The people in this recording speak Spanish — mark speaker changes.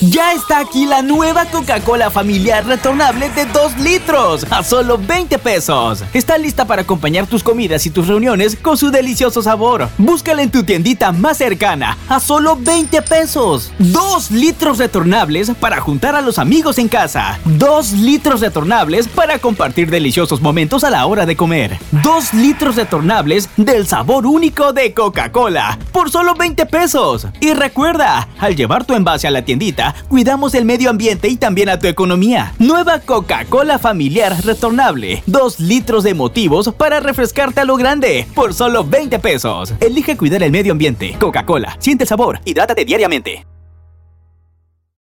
Speaker 1: Ya está aquí la nueva Coca-Cola familiar retornable de 2 litros a solo 20 pesos. Está lista para acompañar tus comidas y tus reuniones con su delicioso sabor. Búscala en tu tiendita más cercana a solo 20 pesos. 2 litros retornables para juntar a los amigos en casa. 2 litros retornables para compartir deliciosos momentos a la hora de comer. 2 litros retornables del sabor único de Coca-Cola por solo 20 pesos. Y recuerda, al llevar tu envase a la tiendita, cuidamos el medio ambiente y también a tu economía. Nueva Coca-Cola familiar retornable. 2 litros de motivos para refrescarte a lo grande por solo 20 pesos. Elige cuidar el medio ambiente. Coca-Cola. Siente el sabor. Hidrátate diariamente.